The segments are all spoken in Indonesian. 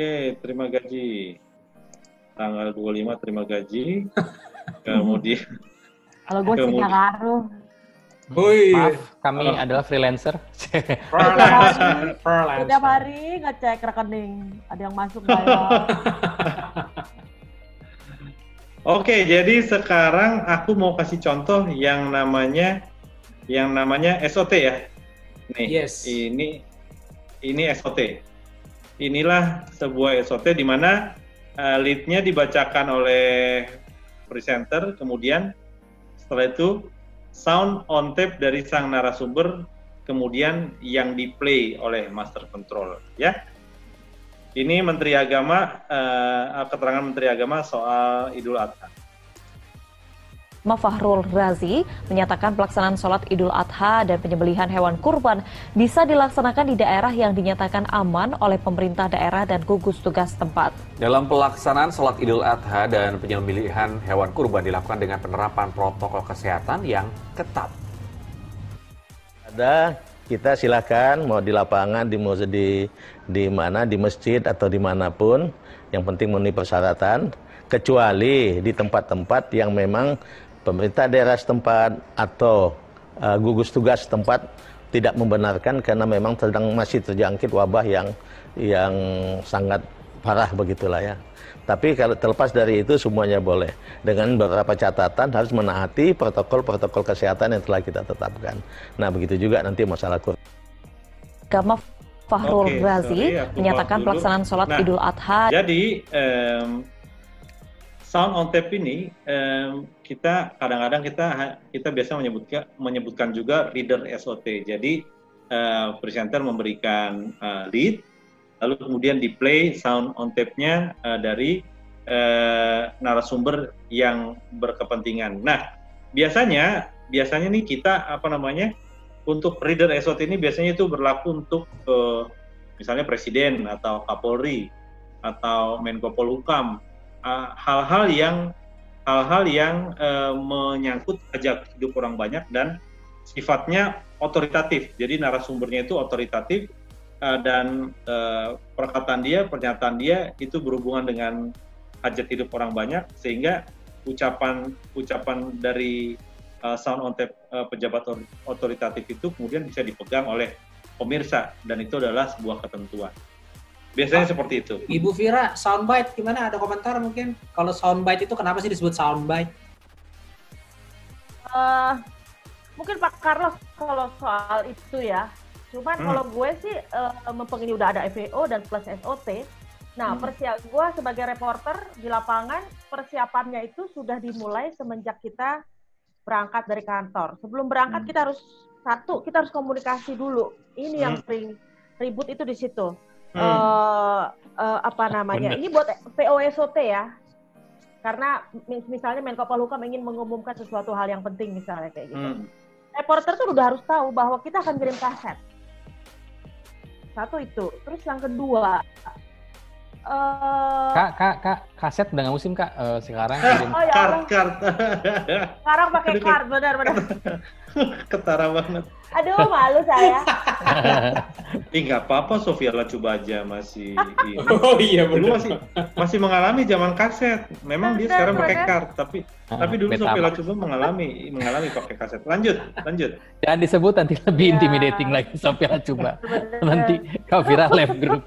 Oke, terima gaji. Tanggal 25 terima gaji. Kemudian Kalau gue sih ngaruh. Maaf, kami Oh. adalah freelancer. freelancer, freelancer. Setiap hari ngecek rekening, ada yang masuk ya? Oke, jadi sekarang aku mau kasih contoh yang namanya yang namanya SOT ya. Nih, Yes. ini ini SOT. Inilah sebuah SOT di mana uh, lead-nya dibacakan oleh presenter, kemudian setelah itu sound on tape dari sang narasumber, kemudian yang di play oleh master control, ya. Ini Menteri Agama, eh, keterangan Menteri Agama soal Idul Adha. Fahrul Razi menyatakan pelaksanaan sholat Idul Adha dan penyembelihan hewan kurban bisa dilaksanakan di daerah yang dinyatakan aman oleh pemerintah daerah dan gugus tugas tempat. Dalam pelaksanaan sholat Idul Adha dan penyembelihan hewan kurban dilakukan dengan penerapan protokol kesehatan yang ketat. Ada kita silakan mau di lapangan di mau di di mana di masjid atau di mana pun yang penting memenuhi persyaratan kecuali di tempat-tempat yang memang pemerintah daerah setempat atau uh, gugus tugas setempat tidak membenarkan karena memang sedang masih terjangkit wabah yang yang sangat parah begitulah ya. Tapi kalau terlepas dari itu semuanya boleh. Dengan beberapa catatan harus menaati protokol-protokol kesehatan yang telah kita tetapkan. Nah begitu juga nanti masalah kur. Agama Fahrul Oke, Razi sorry, menyatakan pelaksanaan sholat Nah, Idul Adha Jadi em, sound on tape ini em, kita kadang-kadang kita kita biasa menyebutkan menyebutkan juga reader SOT. Jadi eh, presenter memberikan eh, lead, lalu kemudian di play sound on tape-nya eh, dari eh, narasumber yang berkepentingan. Nah biasanya biasanya nih kita apa namanya untuk reader SOT ini biasanya itu berlaku untuk eh, misalnya presiden atau kapolri atau Menko Polhukam uh, hal-hal yang hal-hal yang uh, menyangkut hajat hidup orang banyak dan sifatnya otoritatif. Jadi narasumbernya itu otoritatif uh, dan uh, perkataan dia, pernyataan dia itu berhubungan dengan hajat hidup orang banyak sehingga ucapan ucapan dari uh, sound on tape uh, pejabat or- otoritatif itu kemudian bisa dipegang oleh pemirsa dan itu adalah sebuah ketentuan. Biasanya Ah. seperti itu. Ibu Vira, soundbite gimana? Ada komentar mungkin? Kalau soundbite itu kenapa sih disebut soundbite? Eh, mungkin Pak Carlos kalau soal itu ya. Cuman Hmm. kalau gue sih eh, mumpung ini udah ada FAO dan plus SOT. Nah, Hmm. persiap gue sebagai reporter di lapangan persiapannya itu sudah dimulai semenjak kita berangkat dari kantor. Sebelum berangkat Hmm. kita harus satu kita harus komunikasi dulu. Ini yang Hmm. sering ribut itu di situ. Hmm. Eh, eh, apa namanya? Bener. Ini buat POSOT ya. Karena mis- misalnya Menko Polhukam ingin mengumumkan sesuatu hal yang penting misalnya kayak gitu. Hmm. Reporter tuh udah harus tahu bahwa kita akan kirim kaset. Satu itu. Terus yang kedua, eh Kak, kak, kak, kaset udah nggak musim kak Eh, sekarang. kirim. oh ya Kart, kart. sekarang pakai card, benar-benar. Ketara banget. Aduh, malu saya. Ih, nggak apa-apa Sofia Lacuba aja masih ini. Oh iya Dulu masih masih mengalami zaman kaset. Memang dia sekarang pakai kart, tapi tapi dulu Sofia? Lacuba mengalami mengalami pakai kaset. Lanjut, lanjut. Jangan disebut nanti lebih Ya. intimidating lagi Sophia coba. Nanti kau viral live group.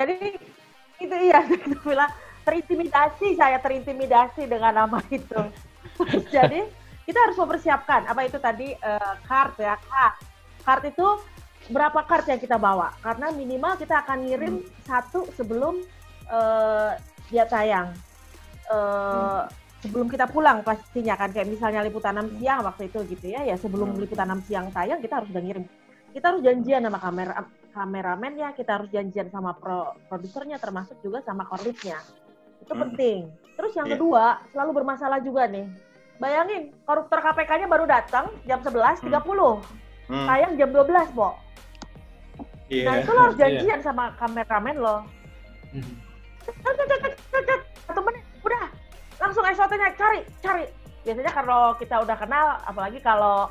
Jadi itu iya, itu bilang terintimidasi saya terintimidasi dengan nama itu. Jadi kita harus mempersiapkan. Apa itu tadi? Card ya card. Card itu berapa card yang kita bawa? Karena minimal kita akan ngirim satu sebelum eh, dia tayang. Eh, sebelum kita pulang pastinya kan. Kayak misalnya liputan 6 siang waktu itu gitu ya. Ya sebelum liputan 6 siang tayang kita harus udah ngirim. Kita harus janjian sama kamera kameramen ya. Kita harus janjian sama pro, produsernya termasuk juga sama korlitnya itu Hmm. penting terus yang Iya. kedua selalu bermasalah juga nih bayangin koruptor KPK-nya baru datang jam 11.30 Hmm, tayang jam 12 Bo iya. nah itu lo harus janjian sama kameramen lo satu menit udah langsung SOT-nya cari cari biasanya kalau kita udah kenal apalagi kalau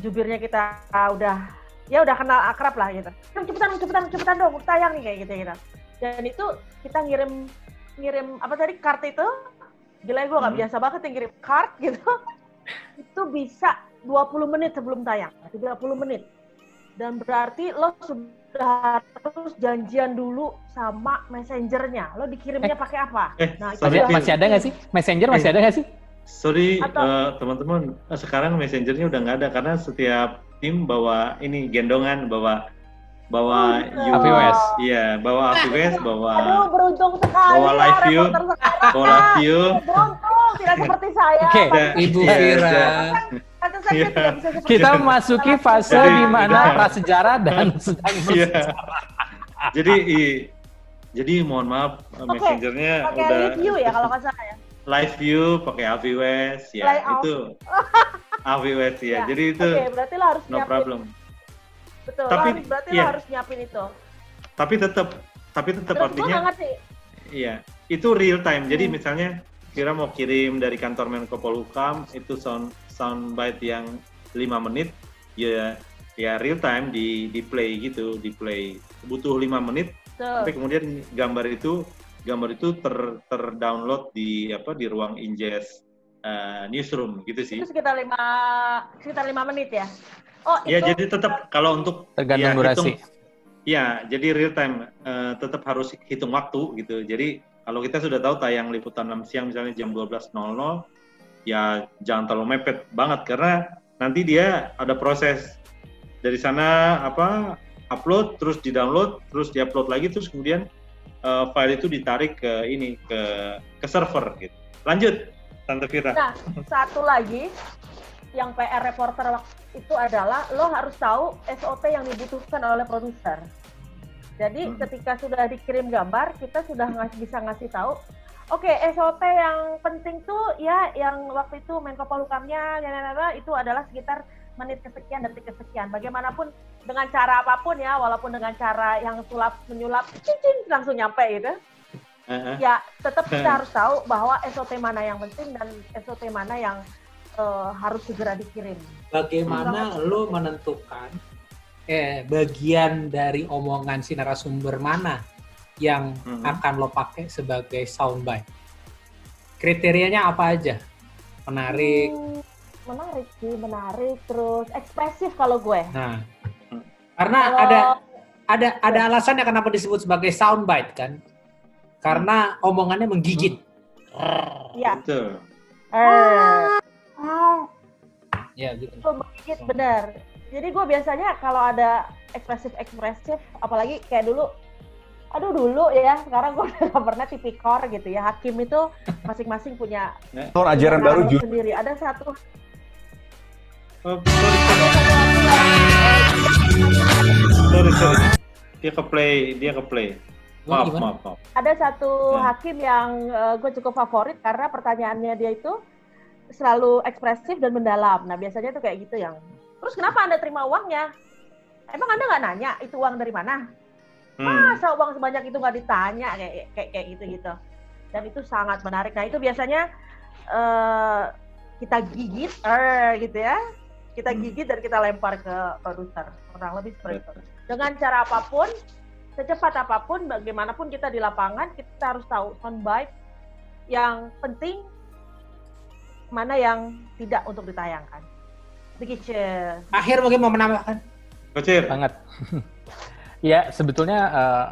jubirnya kita udah ya udah kenal akrab lah gitu. Cepetan cepetan cepetan dong tayang nih kayak gitu gitu. Dan itu kita ngirim ngirim apa tadi kartu itu gila gue nggak Hmm. biasa banget yang ngirim card gitu. itu bisa 20 menit sebelum tayang, 30 menit. Dan berarti lo sudah harus janjian dulu sama messengernya. Lo dikirimnya pakai apa? Eh, Nah, itu sorry, Masih. Vin. masih ada nggak sih? Messenger masih ada nggak sih? Sorry Atau- eh, teman-teman, Eh, sekarang messengernya udah nggak ada karena setiap tim bawa ini gendongan, bawa bawa Oh, you- AVOS. Iya, bawa AVOS, bawa Aduh, beruntung sekali bawa ya, live view. bawa live view. Beruntung, tidak seperti saya. Oke. Ibu iya, Vira. Iya. tidak bisa seperti Kita memasuki fase di mana udah. prasejarah dan sedang Iya. bersejarah. Jadi i- jadi mohon maaf eh, Oke, messengernya Pakai udah review ya kalau nggak salah ya. live view pakai AVOS ya Layout. itu AVOS ya. Ya, Jadi itu Oke, berarti lo harus no problem. Betul, lo Tapi, harus, berarti iya. lo harus nyiapin itu. Tapi tetap tapi tetap Terus artinya. Iya, itu real time. Jadi Hmm. misalnya kira mau kirim dari kantor Menko Polhukam itu sound soundbite yang 5 menit, ya ya real time di di play gitu, di play butuh 5 menit, tapi Tuh. kemudian gambar itu gambar itu ter terdownload di apa di ruang ingest eh, newsroom gitu sih. Itu sekitar lima sekitar lima menit ya. Oh, Ya itu jadi tetap kalau untuk Tergantung ya, durasi. hitung- Ya, jadi real time eh, tetap harus hitung waktu gitu. Jadi kalau kita sudah tahu tayang liputan 6 siang misalnya jam 12.00, ya jangan terlalu mepet banget karena nanti dia ada proses dari sana apa upload terus di-download terus di-upload lagi terus kemudian eh, file itu ditarik ke ini ke ke server gitu. Lanjut Tante Vira. Nah, satu lagi yang PR reporter waktu itu adalah lo harus tahu SOP yang dibutuhkan oleh produser. Jadi Hmm. ketika sudah dikirim gambar, kita sudah ngas- bisa ngasih tahu, oke SOP yang penting tuh ya yang waktu itu Menko Polhukamnya ya, ya, ya, itu adalah sekitar menit kesekian detik kesekian. Bagaimanapun dengan cara apa pun ya, walaupun dengan cara yang sulap menyulap, cincin langsung nyampe gitu eh. ya tetap kita harus tahu bahwa SOP mana yang penting dan SOP mana yang eh, harus segera dikirim. Bagaimana lo menentukan eh bagian dari omongan si narasumber mana yang Mhm. akan lo pakai sebagai soundbite? Kriterianya apa aja? Menarik. Hmm, menarik sih, menarik terus ekspresif kalau gue. Nah, karena Kalau- ada ada ada alasannya kenapa disebut sebagai soundbite kan? Karena omongannya menggigit. ya, Betul. Eh, Ya gitu. itu menggigit benar. Jadi gue biasanya kalau ada ekspresif ekspresif, apalagi kayak dulu, aduh dulu ya, sekarang gue udah gak pernah tipikor gitu ya. Hakim itu masing-masing punya Tahun ajaran baru justru sendiri. Ada satu Oh, sorry, sorry. Dia ke play, dia ke play. Maaf, maaf, maaf. ada satu Ya. hakim yang gue cukup favorit karena pertanyaannya dia itu selalu ekspresif dan mendalam. Nah biasanya tuh kayak gitu yang. Terus kenapa anda terima uangnya? Emang anda nggak nanya itu uang dari mana? Hmm. Masa uang sebanyak itu nggak ditanya kayak kayak kayak gitu gitu. Dan itu sangat menarik. Nah itu biasanya eh kita gigit, er, gitu ya. Kita Hmm. gigit dan kita lempar ke produser. Kurang lebih seperti itu. Dengan cara apa pun, secepat apa pun, bagaimanapun kita di lapangan, kita harus tahu soundbite yang penting, mana yang tidak untuk ditayangkan. Begitu. Akhir mungkin mau menambahkan. Kocir. banget. ya sebetulnya eh,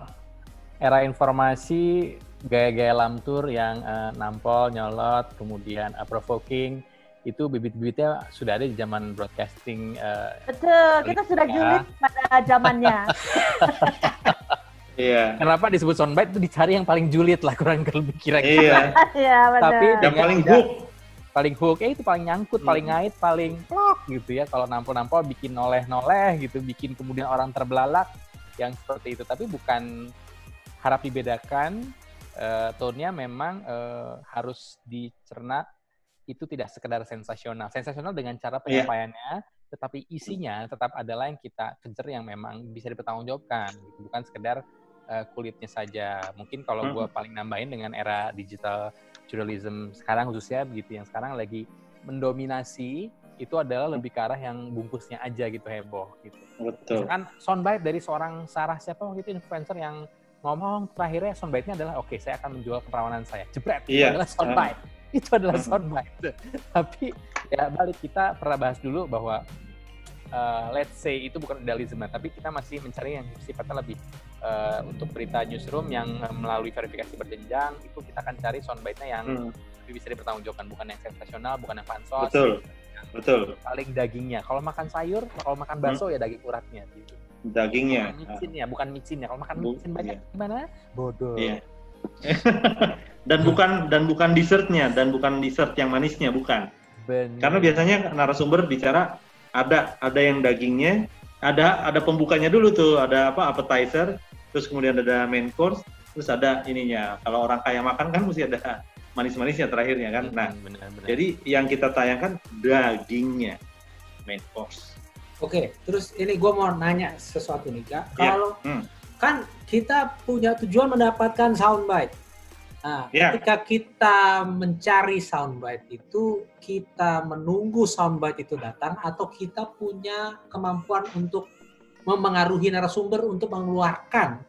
era informasi gaya-gaya lamtur yang eh, nampol, nyolot, kemudian eh, provoking itu bibit-bibitnya sudah ada di zaman broadcasting. eh, Betul, kita sudah Ya. julid pada zamannya. Iya. kenapa disebut soundbite itu dicari yang paling julid lah kurang lebih kira-kira. Iya. Iya, benar. Tapi Yang paling hook. Paling hook ya itu paling nyangkut, Hmm. paling ngait, paling plok gitu ya. Kalau nampol-nampol bikin noleh-noleh gitu, bikin kemudian orang terbelalak yang seperti itu. Tapi bukan harap dibedakan eh, tone-nya memang eh, harus dicerna itu tidak sekedar sensasional. Sensasional dengan cara Iya. penyampaiannya, tetapi isinya tetap adalah yang kita kejar yang memang bisa dipertanggungjawabkan, gitu. bukan sekedar eh, kulitnya saja. Mungkin kalau Hmm. gue paling nambahin dengan era digital journalism sekarang khususnya begitu yang sekarang lagi mendominasi itu adalah lebih ke arah yang bungkusnya aja gitu heboh gitu. Betul. Misalkan soundbite dari seorang Sarah siapa waktu itu influencer yang ngomong terakhirnya soundbite-nya adalah oke saya akan menjual keperawanan saya. Jebret. Itu Iya. adalah soundbite. Itu adalah soundbite. Tapi ya balik kita pernah bahas dulu bahwa uh, let's say itu bukan idealisme, tapi kita masih mencari yang sifatnya lebih uh, untuk berita newsroom yang uh, melalui verifikasi berjenjang itu kita akan cari soundbite-nya yang Hmm, lebih bisa dipertanggungjawabkan, bukan yang sensasional, bukan yang pansos. Betul. Betul. Paling dagingnya. Kalau makan sayur, kalau makan bakso ya daging uratnya gitu. Dagingnya. Bukan micinnya, bukan micinnya. Kalau makan micin banyak iya. gimana? Bodoh. Iya. dan bukan dan bukan dessertnya dan bukan dessert yang manisnya bukan. Bener. Karena biasanya narasumber bicara ada ada yang dagingnya, ada ada pembukanya dulu tuh, ada apa appetizer, terus kemudian ada main course, terus ada ininya. Kalau orang kaya makan kan mesti ada manis-manisnya terakhirnya kan. Nah, Hmm, bener, bener. jadi yang kita tayangkan dagingnya main course. Oke, terus ini gue mau nanya sesuatu nih kak. Iya. Kalau Hmm. kan kita punya tujuan mendapatkan soundbite. Nah, Iya. ketika kita mencari soundbite itu, kita menunggu soundbite itu datang atau kita punya kemampuan untuk memengaruhi narasumber untuk mengeluarkan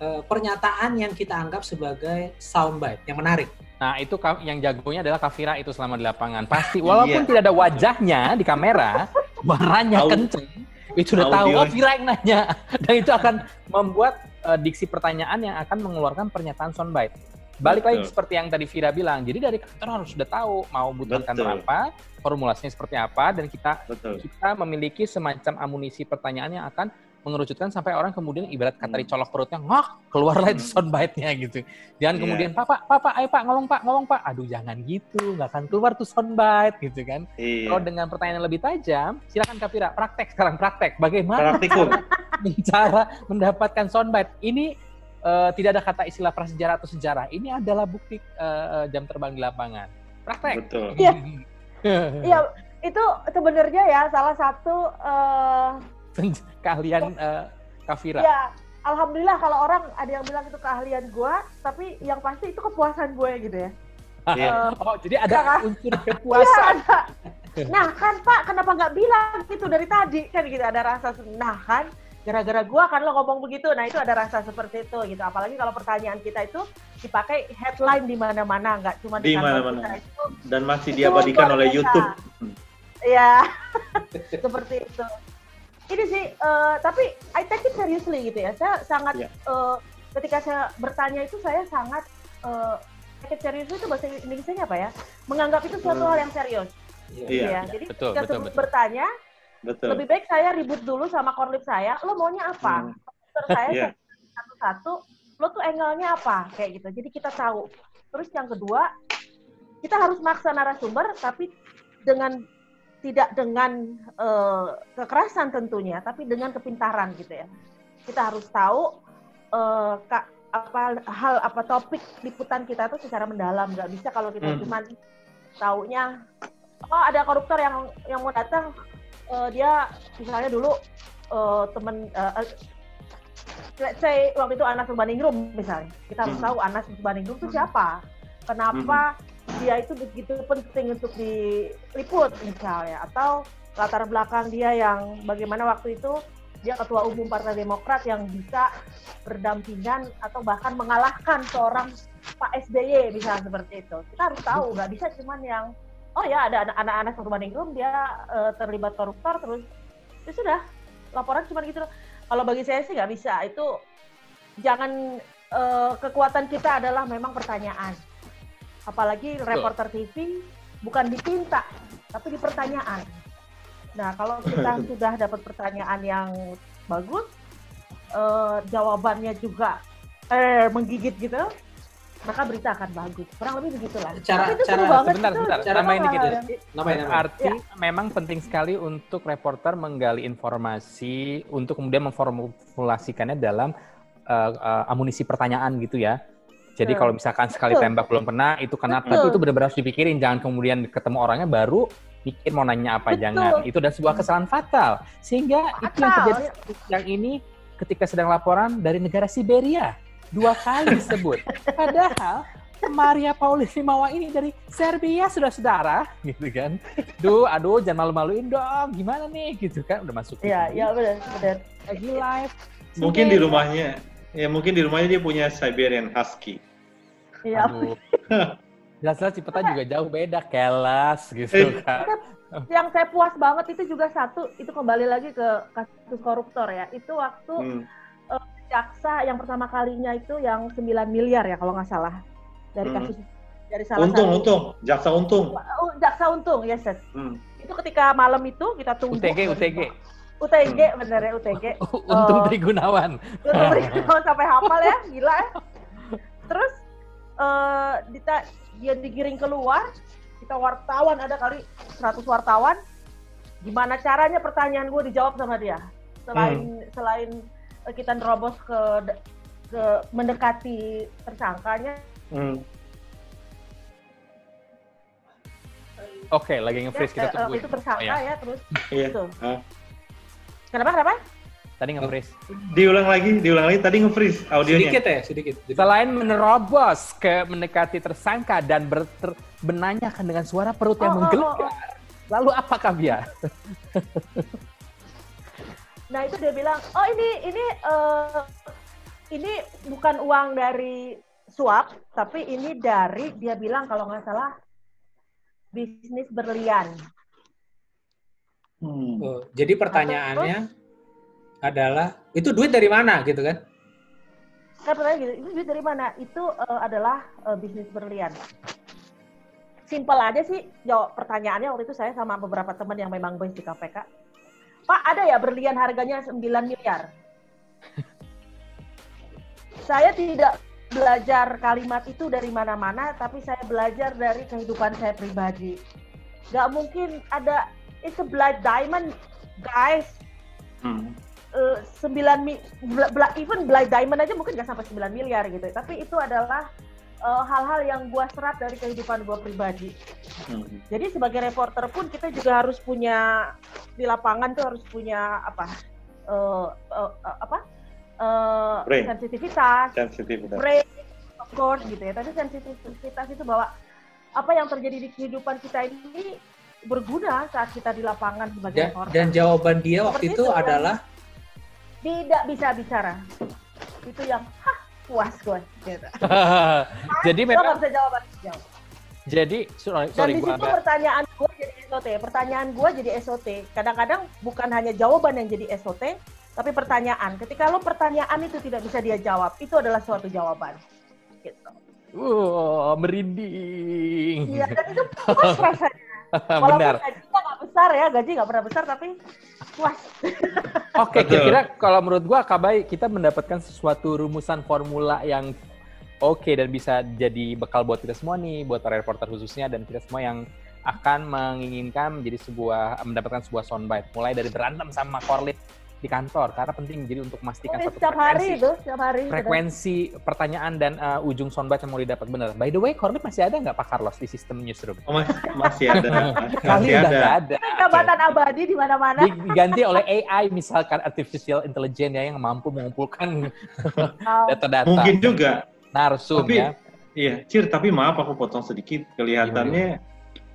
eh, pernyataan yang kita anggap sebagai soundbite yang menarik. Nah, itu ka- yang jagonya adalah Kafira itu selama di lapangan. Pasti walaupun Iya. tidak ada wajahnya di kamera, suaranya Au- kenceng. Itu udah tahu audio. oh yang nanya. Dan itu akan membuat eh, diksi pertanyaan yang akan mengeluarkan pernyataan soundbite. Balik lagi Betul. seperti yang tadi Vira bilang. Jadi dari kantor harus sudah tahu mau butuhkan Betul. apa, formulasinya seperti apa dan kita Betul. kita memiliki semacam amunisi pertanyaan yang akan mengerucutkan sampai orang kemudian ibarat kata Hmm. dicolok perutnya ngok keluarlah itu Hmm. soundbite-nya gitu. Jangan Iya. kemudian papa papa ayo pak ngomong pak ngomong pak. Aduh jangan gitu nggak akan keluar tuh soundbite gitu kan. Iya. Kalau dengan pertanyaan yang lebih tajam silakan Kavira praktek sekarang praktek bagaimana Praktikum. cara mendapatkan soundbite. Ini eh, tidak ada kata istilah prasejarah atau sejarah. Ini adalah bukti eh, eh, jam terbang di lapangan. Praktek. Betul. Iya. Iya, itu sebenarnya ya salah satu eh, Keahlian eh, Kavira. ya alhamdulillah kalau orang ada yang bilang itu keahlian gue, tapi yang pasti itu kepuasan gue gitu ya. Iya. Oh, jadi ada Iya kan? unsur Iya kepuasan. ada. Nah kan Pak, kenapa nggak bilang gitu dari tadi kan gitu ada rasa nah kan gara-gara gua kan lo ngomong begitu. Nah itu ada rasa seperti itu gitu. Apalagi kalau pertanyaan kita itu dipakai headline di mana-mana, nggak cuma Di mana-mana. kita. Itu Dan masih diabadikan oleh. YouTube. Iya, seperti itu. Ini sih, eh, tapi I take it seriously gitu ya. Saya sangat, Iya. eh, ketika saya bertanya itu saya sangat eh, take it seriously itu bahasa Indonesia apa ya? Menganggap itu suatu Hmm. hal yang serius. Iya. gitu ya. Jadi betul, ketika betul, betul. bertanya, Betul. lebih baik saya ribut dulu sama korlip saya. Lo maunya apa? Hmm. Terus saya Iya. cek satu-satu. Lo tuh angle-nya apa? Kayak gitu. Jadi kita tahu. Terus yang kedua, kita harus maksa narasumber, tapi dengan tidak dengan eh, kekerasan tentunya, tapi dengan kepintaran gitu ya. Kita harus tahu ka- apa hal apa topik liputan kita tuh secara mendalam. Nggak bisa kalau kita Hmm. cuman taunya oh ada koruptor yang yang mau datang eh, dia misalnya dulu eh, temen eh, let's say waktu itu Anas Urbaningrum misalnya kita harus Hmm. tahu Anas Urbaningrum itu siapa kenapa dia itu begitu penting untuk diliput misalnya. Atau latar belakang dia yang bagaimana waktu itu dia ketua umum Partai Demokrat yang bisa berdampingan atau bahkan mengalahkan seorang Pak SBY misalnya seperti itu. Kita harus tahu nggak bisa cuman yang oh ya ada anak-anak Urbaningrum dia eh, terlibat koruptor terus ya sudah laporan cuma gitu. Kalau bagi saya sih nggak bisa. Itu jangan eh, kekuatan kita adalah memang pertanyaan apalagi reporter TV bukan dipinta tapi di pertanyaan nah kalau kita sudah dapat pertanyaan yang bagus eh, jawabannya juga eh menggigit gitu maka berita akan bagus kurang lebih begitulah Cara- Tapi itu seru cara- banget sebentar, itu. sebentar. Itu Tambahin dikit ya. Namanya, namanya. Berarti memang penting sekali untuk reporter menggali informasi untuk kemudian memformulasikannya dalam uh, uh, amunisi pertanyaan gitu ya. Jadi kalau misalkan sekali Betul. tembak belum pernah itu karena Betul. tapi itu benar-benar harus dipikirin jangan kemudian ketemu orangnya baru pikir mau nanya apa Betul. jangan. Itu adalah sebuah kesalahan fatal. Sehingga itu yang Fatal, terjadi yang ini ketika sedang laporan dari negara Siberia dua kali disebut. Padahal Maria Paulimawa ini dari Serbia sudah saudara gitu kan. Duh, aduh jangan malu-maluin dong. Gimana nih gitu kan udah masuk. Iya, iya benar, benar. Lagi live. Mungkin di rumahnya, ya mungkin di rumahnya dia punya Siberian Husky. Iya. Jelas-jelas Cipeta juga jauh beda, kelas gitu Eh. kan. Yang saya puas banget itu juga satu, itu kembali lagi ke kasus koruptor ya. Itu waktu Hmm. jaksa yang pertama kalinya itu yang 9 miliar ya kalau nggak salah dari Hmm. kasus dari salah Untung, satu untung, jaksa untung. Oh, jaksa untung yes, yes. Hmm. itu ketika malam itu kita tunggu UTG, UTG. UTG bener ya UTG Untung Oh. Trigunawan. Untung Trigunawan sampai hafal ya gila ya terus eh dita- dia digiring keluar kita wartawan ada kali 100 wartawan gimana caranya pertanyaan gue dijawab sama dia selain selain eh, kita nerobos ke ke mendekati tersangkanya Hmm. Oke, lagi nge-freeze kita eh, eh, tungguin. itu tersangka Oh, ya. ya terus Iya. Gitu. Ah. kenapa kenapa Tadi nge-freeze. Diulang lagi, diulang lagi. Tadi nge-freeze audionya. Sedikit ya, sedikit. Jadi, Selain menerobos ke mendekati tersangka dan ber- menanyakan dengan suara perut yang Oh, oh, menggelegar. oh, oh. Lalu apakah dia? Nah itu dia bilang, oh ini ini eh, ini bukan uang dari suap, tapi ini dari dia bilang kalau nggak salah bisnis berlian. Hmm. oh, jadi pertanyaannya adalah itu duit dari mana gitu kan? Kan pertanyaan gitu, itu duit dari mana? Itu eh, adalah eh, bisnis berlian. Simpel aja sih jawab pertanyaannya waktu itu saya sama beberapa teman yang memang base di KPK. Pak ada ya berlian harganya 9 miliar? saya tidak belajar kalimat itu dari mana-mana, tapi saya belajar dari kehidupan saya pribadi. Gak mungkin ada it's a blood diamond, guys. Hmm. Eh, 9 mi, bla- bla- even blood diamond aja mungkin gak sampai 9 miliar gitu. Tapi itu adalah eh, hal-hal yang gua serap dari kehidupan gua pribadi. Hmm. Jadi sebagai reporter pun kita juga harus punya di lapangan tuh harus punya apa? eh, eh, eh, apa? Eh, Brain. sensitivitas, Sensitif. udah. brain, of course gitu ya. Tapi sensitivitas itu bahwa apa yang terjadi di kehidupan kita ini berguna saat kita di lapangan sebagai Dan, reporter. dan jawaban dia waktu Seperti itu itu, kan? Tidak bisa bicara. Itu yang hah puas gue. Gitu. jadi memang bisa jawab. jadi sorry, Dan sorry di gua situ agak pertanyaan gue jadi SOT. Pertanyaan gue jadi SOT. Kadang-kadang bukan hanya jawaban yang jadi SOT, tapi pertanyaan. Ketika lo pertanyaan itu tidak bisa dia jawab, itu adalah suatu jawaban. Gitu. Wah, merinding. Iya, dan itu puas rasanya. Walaupun Benar. gajinya nggak besar ya, gaji nggak pernah besar, tapi puas. Oke, Betul. kira-kira kalau menurut gua Kabai kita mendapatkan sesuatu rumusan formula yang oke dan bisa jadi bekal buat kita semua nih, buat para reporter khususnya dan kita semua yang akan menginginkan menjadi sebuah mendapatkan sebuah soundbite mulai dari berantem sama Korlit di kantor karena penting jadi untuk memastikan Ini satu setiap hari frekuensi itu, setiap hari. frekuensi pertanyaan dan uh, ujung soundbite yang mau didapat benar. By the way, Korlit masih ada nggak Pak Carlos di sistem newsroom? Oh, mas- masih ada. Kali masih udah ada. nggak ada. Jabatan abadi di mana-mana. Di- diganti oleh AI misalkan artificial intelligence ya yang mampu mengumpulkan Oh, data-data Mungkin juga. narsum Tapi- ya. Iya, Cir, tapi maaf aku potong sedikit. Kelihatannya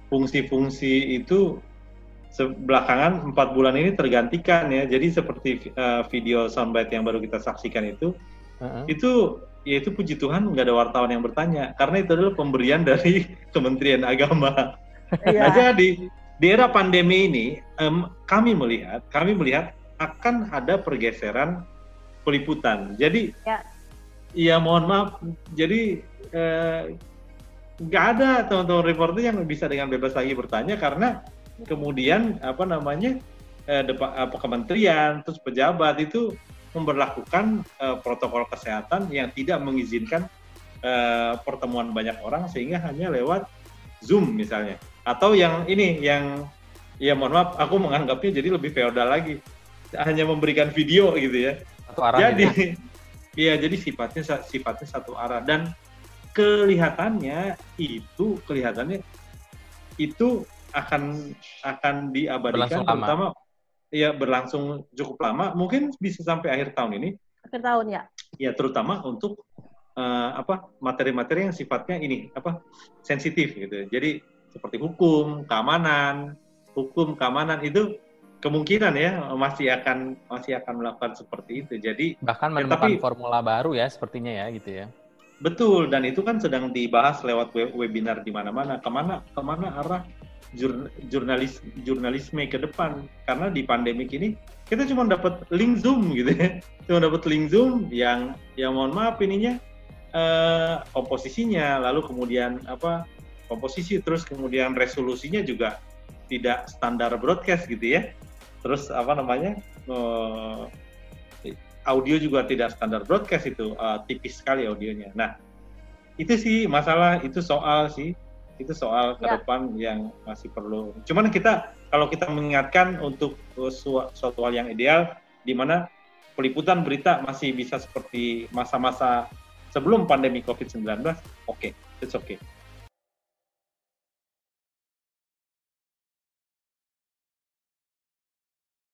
fungsi-fungsi itu belakangan empat bulan ini tergantikan ya. Jadi seperti eh, video soundbite yang baru kita saksikan itu, Heeh. itu ya itu puji Tuhan nggak ada wartawan yang bertanya karena itu adalah pemberian dari Kementerian Agama. Iya. Nah, jadi di era pandemi ini em, kami melihat kami melihat akan ada pergeseran peliputan. Jadi Ya. ya mohon maaf. Jadi eh, nggak ada teman-teman reporter yang bisa dengan bebas lagi bertanya karena kemudian apa namanya eh, depa- apa kementerian terus pejabat itu memberlakukan eh, protokol kesehatan yang tidak mengizinkan eh, pertemuan banyak orang sehingga hanya lewat Zoom misalnya. Atau yang ini yang ya mohon maaf aku menganggapnya jadi lebih feodal lagi. Hanya memberikan video gitu ya. Satu arah jadi gitu. iya jadi sifatnya sifatnya satu arah. Dan kelihatannya itu kelihatannya itu akan akan diabadikan Berlangsung lama. terutama ya berlangsung cukup lama mungkin bisa sampai akhir tahun ini Akhir tahun ya. ya terutama untuk uh, apa materi-materi yang sifatnya ini apa sensitif gitu. Jadi seperti hukum, keamanan, hukum, keamanan itu kemungkinan ya masih akan masih akan melakukan seperti itu. Jadi bahkan ya, menemukan ya, tapi, formula baru ya sepertinya ya gitu ya. Betul dan itu kan sedang dibahas lewat webinar di mana-mana. Ke mana ke mana arah jurnalis jurnalisme ke depan. Karena di pandemik ini kita cuma dapat link zoom gitu ya. Cuma dapat link zoom yang yang mohon maaf ininya eh, komposisinya lalu kemudian apa komposisi terus kemudian resolusinya juga tidak standar broadcast gitu ya. Terus apa namanya uh, audio juga tidak standar broadcast itu uh, tipis sekali audionya. Nah itu sih masalah itu soal sih itu soal ke ya. depan yang masih perlu cuman kita kalau kita mengingatkan untuk su suatu hal yang ideal di mana peliputan berita masih bisa seperti masa-masa sebelum pandemi COVID-19 oke okay, it's okay